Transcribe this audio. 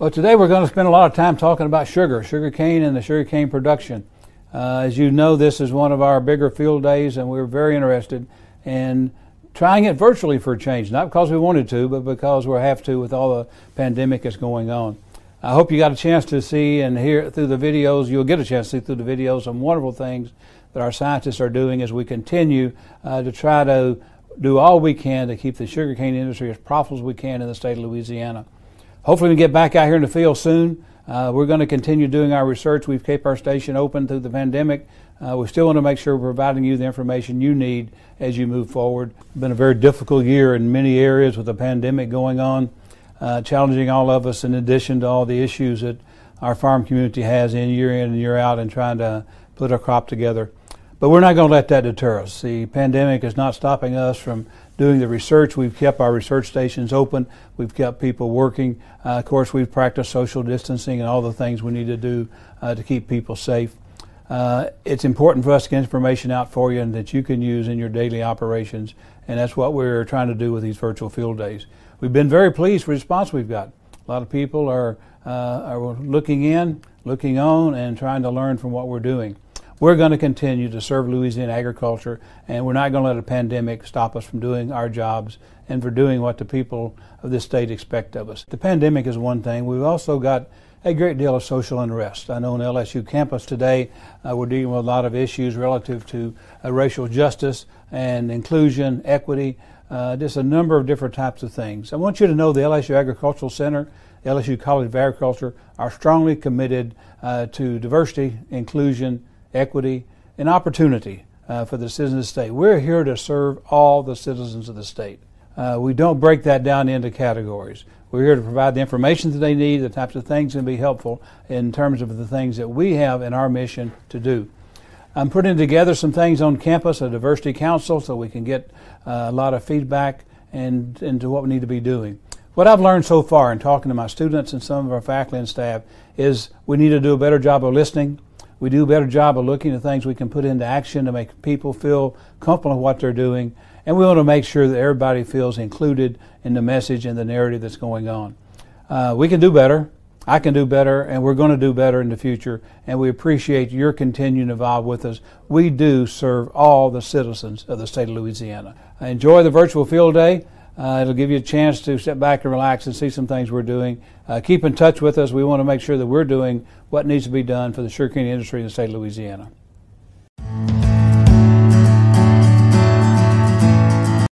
Well, today we're going to spend a lot of time talking about sugar, sugar cane, and the sugar cane production. Uh, as you know, this is one of our bigger field days, and we're very interested in trying it virtually for a change, not because we wanted to, but because we have to with all the pandemic that's going on. I hope you got a chance to see and hear through the videos. You'll get a chance to see through the videos some wonderful things that our scientists are doing as we continue uh, to try to do all we can to keep the sugarcane industry as profitable as we can in the state of Louisiana. Hopefully, we get back out here in the field soon. Uh, we're going to continue doing our research. We've kept our station open through the pandemic. Uh, we still want to make sure we're providing you the information you need as you move forward. It's been a very difficult year in many areas with the pandemic going on, uh, challenging all of us in addition to all the issues that our farm community has in year in and year out and trying to put our crop together. But we're not going to let that deter us. The pandemic is not stopping us from doing the research. We've kept our research stations open. We've kept people working. Uh, of course, we've practiced social distancing and all the things we need to do uh, to keep people safe. Uh, it's important for us to get information out for you and that you can use in your daily operations, and that's what we're trying to do with these virtual field days. We've been very pleased with the response we've got. A lot of people are, uh, are looking in, looking on, and trying to learn from what we're doing. We're going to continue to serve Louisiana agriculture, and we're not going to let a pandemic stop us from doing our jobs and for doing what the people of this state expect of us. The pandemic is one thing. We've also got a great deal of social unrest. I know on LSU campus today uh, we're dealing with a lot of issues relative to uh, racial justice and inclusion, equity, uh, just a number of different types of things. I want you to know the LSU Agricultural Center, LSU College of Agriculture are strongly committed uh, to diversity, inclusion, equity, and opportunity uh, for the citizens of the state. We're here to serve all the citizens of the state. Uh, we don't break that down into categories. We're here to provide the information that they need, the types of things that can be helpful in terms of the things that we have in our mission to do. I'm putting together some things on campus, a diversity council, so we can get uh, a lot of feedback and into what we need to be doing. What I've learned so far in talking to my students and some of our faculty and staff is we need to do a better job of listening, we do a better job of looking at things we can put into action to make people feel comfortable with what they're doing. And we want to make sure that everybody feels included in the message and the narrative that's going on. Uh, we can do better. I can do better, and we're going to do better in the future. And we appreciate your continuing involved with us. We do serve all the citizens of the state of Louisiana. Enjoy the virtual field day. Uh, it'll give you a chance to step back and relax and see some things we're doing. Uh, keep in touch with us. We want to make sure that we're doing what needs to be done for the sugarcane industry in the state of Louisiana.